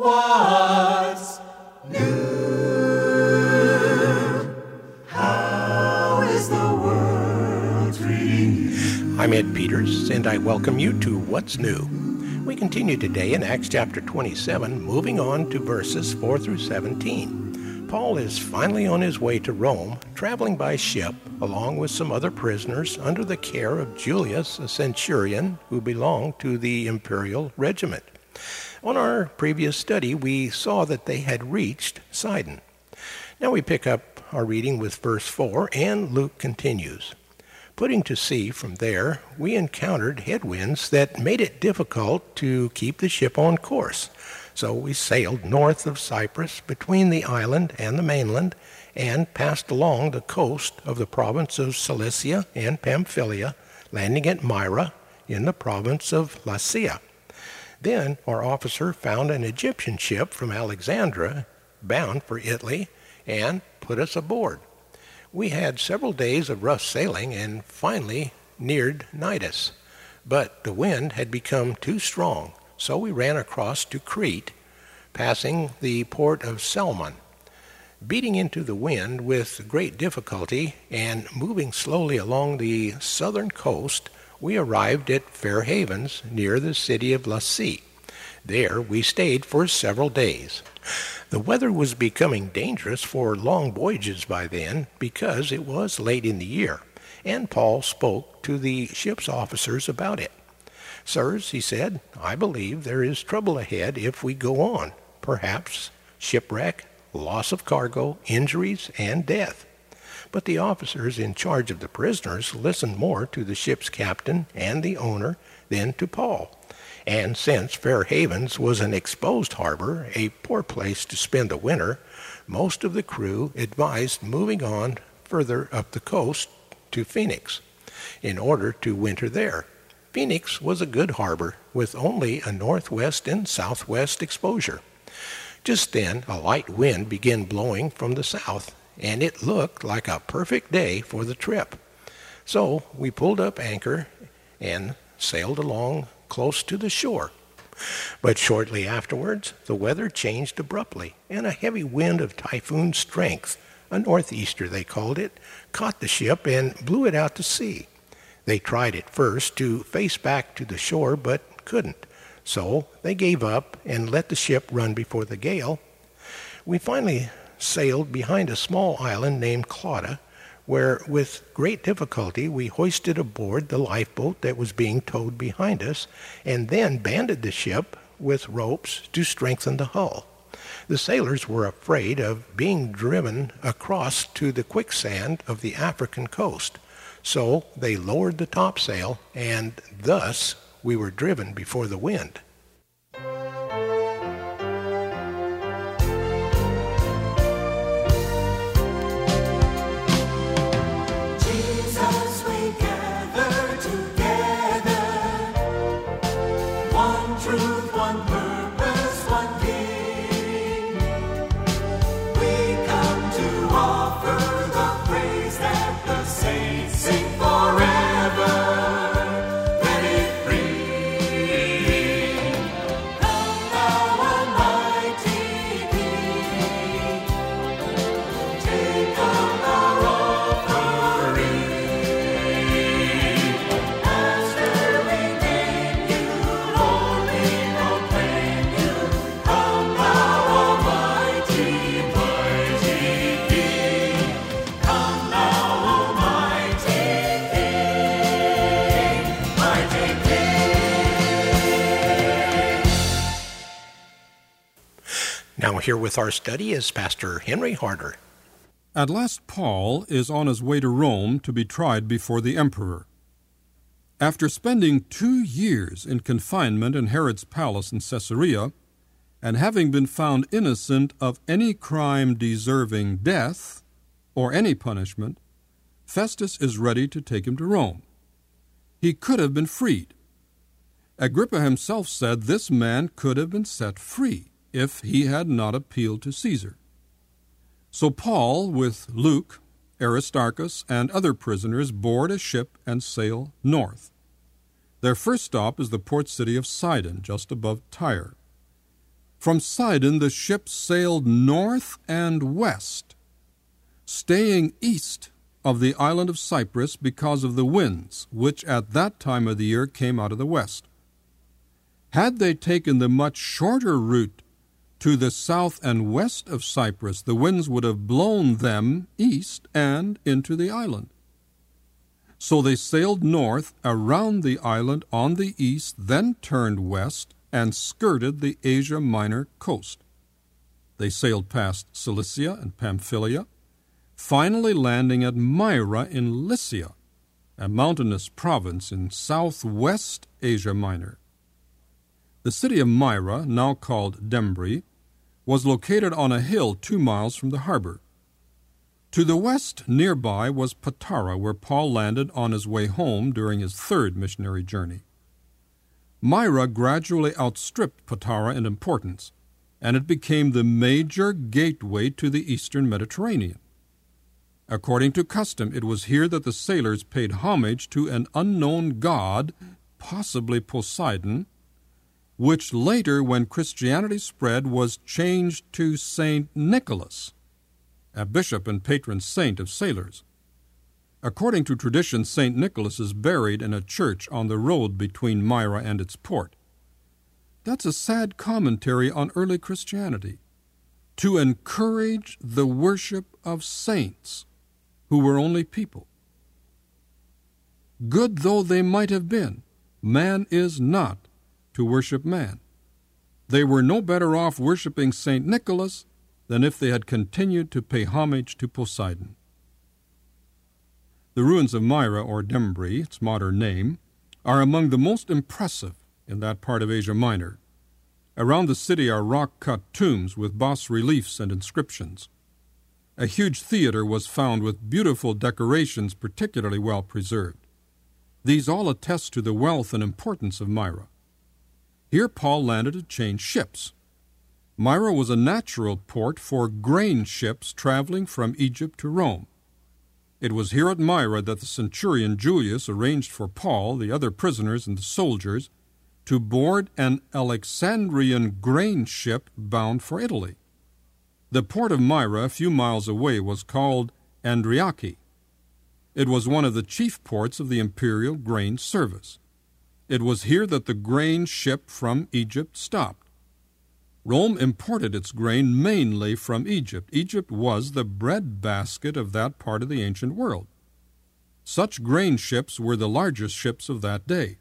What's new? How is the world treating you? I'm Ed Peters, and I welcome you to What's New. We continue today in Acts chapter 27, moving on to verses 4 through 17. Paul is finally on his way to Rome, traveling by ship, along with some other prisoners under the care of Julius, a centurion who belonged to the imperial regiment. On our previous study, we saw that they had reached Sidon. Now we pick up our reading with verse 4, and Luke continues. Putting to sea from there, we encountered headwinds that made it difficult to keep the ship on course. So we sailed north of Cyprus between the island and the mainland and passed along the coast of the province of Cilicia and Pamphylia, landing at Myra in the province of Lycia. Then our officer found an Egyptian ship from Alexandria bound for Italy and put us aboard. We had several days of rough sailing and finally neared Cnidus. But the wind had become too strong, so we ran across to Crete, passing the port of Salmon. Beating into the wind with great difficulty and moving slowly along the southern coast, we arrived at Fair Havens near the city of Lasea. There we stayed for several days. The weather was becoming dangerous for long voyages by then because it was late in the year, and Paul spoke to the ship's officers about it. Sirs, he said, I believe there is trouble ahead if we go on, perhaps shipwreck, loss of cargo, injuries, and death. But the officers in charge of the prisoners listened more to the ship's captain and the owner than to Paul. And since Fair Havens was an exposed harbor, a poor place to spend the winter, most of the crew advised moving on further up the coast to Phoenix in order to winter there. Phoenix was a good harbor with only a northwest and southwest exposure. Just then, a light wind began blowing from the south, and it looked like a perfect day for the trip. So we pulled up anchor and sailed along close to the shore. But shortly afterwards, the weather changed abruptly, and a heavy wind of typhoon strength, a northeaster they called it, caught the ship and blew it out to sea. They tried at first to face back to the shore, but couldn't. So they gave up and let the ship run before the gale. We finally sailed behind a small island named Clauda, where with great difficulty we hoisted aboard the lifeboat that was being towed behind us, and then banded the ship with ropes to strengthen the hull. The sailors were afraid of being driven across to the quicksand of the African coast, so they lowered the topsail, and thus we were driven before the wind. Here with our study is Pastor Henry Harder. At last, Paul is on his way to Rome to be tried before the emperor. After spending two years in confinement in Herod's palace in Caesarea, and having been found innocent of any crime deserving death or any punishment, Festus is ready to take him to Rome. He could have been freed. Agrippa himself said this man could have been set free if he had not appealed to Caesar. So Paul, with Luke, Aristarchus, and other prisoners, board a ship and sail north. Their first stop is the port city of Sidon, just above Tyre. From Sidon, the ship sailed north and west, staying east of the island of Cyprus because of the winds, which at that time of the year came out of the west. Had they taken the much shorter route to the south and west of Cyprus, the winds would have blown them east and into the island. So they sailed north around the island on the east, then turned west and skirted the Asia Minor coast. They sailed past Cilicia and Pamphylia, finally landing at Myra in Lycia, a mountainous province in southwest Asia Minor. The city of Myra, now called Dembre, was located on a hill two miles from the harbor. To the west nearby was Patara, where Paul landed on his way home during his third missionary journey. Myra gradually outstripped Patara in importance, and it became the major gateway to the eastern Mediterranean. According to custom, it was here that the sailors paid homage to an unknown god, possibly Poseidon, which later, when Christianity spread, was changed to Saint Nicholas, a bishop and patron saint of sailors. According to tradition, St. Nicholas is buried in a church on the road between Myra and its port. That's a sad commentary on early Christianity. To encourage the worship of saints who were only people. Good though they might have been, man is not to worship man. They were no better off worshiping St. Nicholas than if they had continued to pay homage to Poseidon. The ruins of Myra, or Dembre, its modern name, are among the most impressive in that part of Asia Minor. Around the city are rock cut tombs with bas reliefs and inscriptions. A huge theater was found with beautiful decorations particularly well preserved. These all attest to the wealth and importance of Myra. Here Paul landed to change ships. Myra was a natural port for grain ships traveling from Egypt to Rome. It was here at Myra that the centurion Julius arranged for Paul, the other prisoners, and the soldiers to board an Alexandrian grain ship bound for Italy. The port of Myra, a few miles away, was called Andriache. It was one of the chief ports of the imperial grain service. It was here that the grain ship from Egypt stopped. Rome imported its grain mainly from Egypt. Egypt was the bread basket of that part of the ancient world. Such grain ships were the largest ships of that day.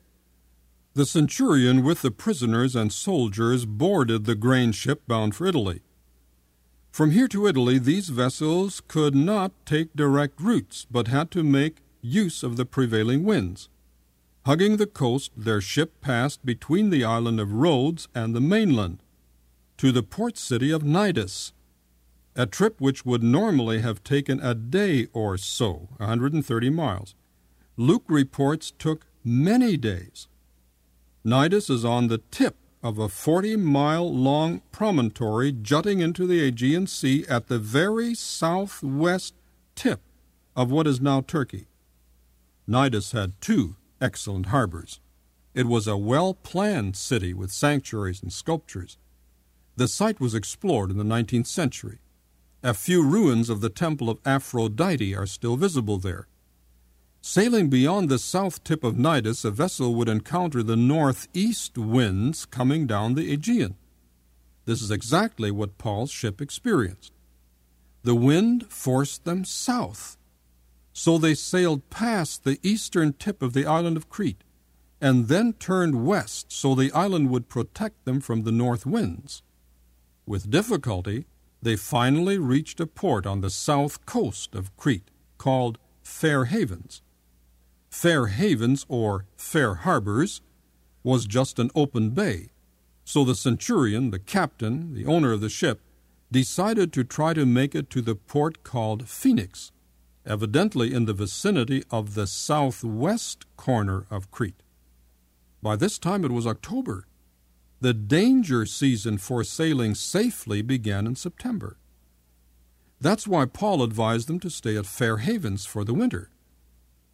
The centurion, with the prisoners and soldiers, boarded the grain ship bound for Italy. From here to Italy, these vessels could not take direct routes, but had to make use of the prevailing winds. Hugging the coast, their ship passed between the island of Rhodes and the mainland to the port city of Cnidus, a trip which would normally have taken a day or so, 130 miles. Luke reports took many days. Cnidus is on the tip of a 40 mile long promontory jutting into the Aegean Sea at the very southwest tip of what is now Turkey. Cnidus had two excellent harbors. It was a well planned city with sanctuaries and sculptures. The site was explored in the 19th century. A few ruins of the temple of Aphrodite are still visible there. Sailing beyond the south tip of Cnidus, a vessel would encounter the northeast winds coming down the Aegean. This is exactly what Paul's ship experienced. The wind forced them south, so they sailed past the eastern tip of the island of Crete, and then turned west so the island would protect them from the north winds. With difficulty, they finally reached a port on the south coast of Crete called Fair Havens. Fair Havens, or Fair Harbors, was just an open bay, so the centurion, the captain, the owner of the ship, decided to try to make it to the port called Phoenix, evidently in the vicinity of the southwest corner of Crete. By this time it was October. The danger season for sailing safely began in September. That's why Paul advised them to stay at Fair Havens for the winter.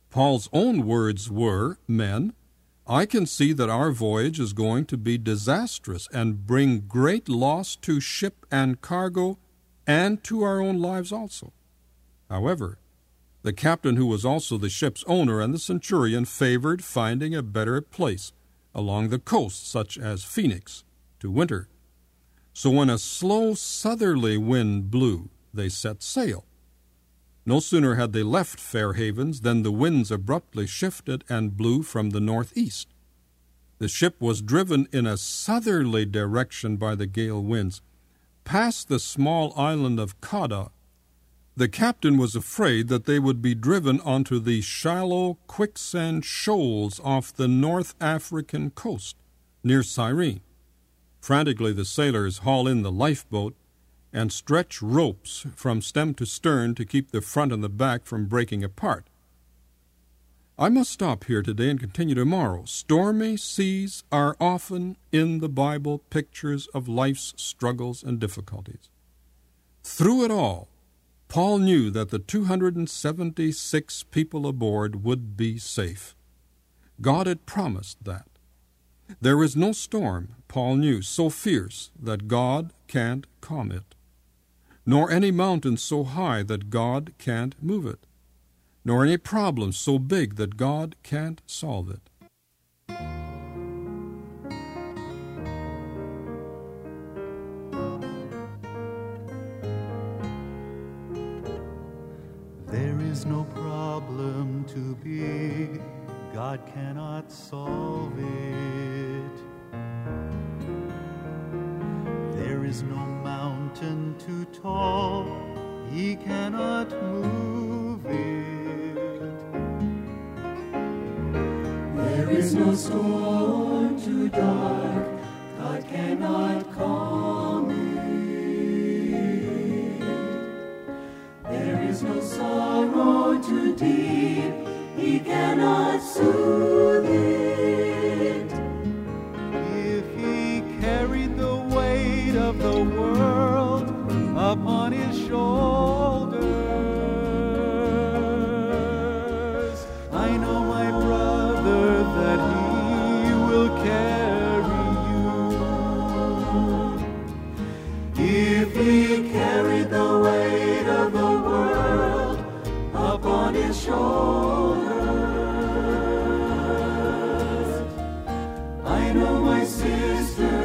Paul's own words were, Men, I can see that our voyage is going to be disastrous and bring great loss to ship and cargo and to our own lives also. However, the captain, who was also the ship's owner, and the centurion favored finding a better place along the coast, such as Phoenix, to winter. So when a slow southerly wind blew, they set sail. No sooner had they left Fair Havens than the winds abruptly shifted and blew from the northeast. The ship was driven in a southerly direction by the gale winds, past the small island of Cauda. The captain was afraid that they would be driven onto the shallow quicksand shoals off the North African coast, near Cyrene. Frantically, the sailors haul in the lifeboat and stretch ropes from stem to stern to keep the front and the back from breaking apart. I must stop here today and continue tomorrow. Stormy seas are often in the Bible pictures of life's struggles and difficulties. Through it all, Paul knew that the 276 people aboard would be safe. God had promised that. There is no storm, Paul knew, so fierce that God can't calm it nor any mountain so high that God can't move it, nor any problem so big that God can't solve it. Is no problem too big, God cannot solve it. There is no mountain too tall, He cannot move it. There is no storm too dark, God cannot calm it. There is no sorrow too deep, He cannot soothe it. If He carried the weight of the world upon His shoulders, I know, oh, my sister,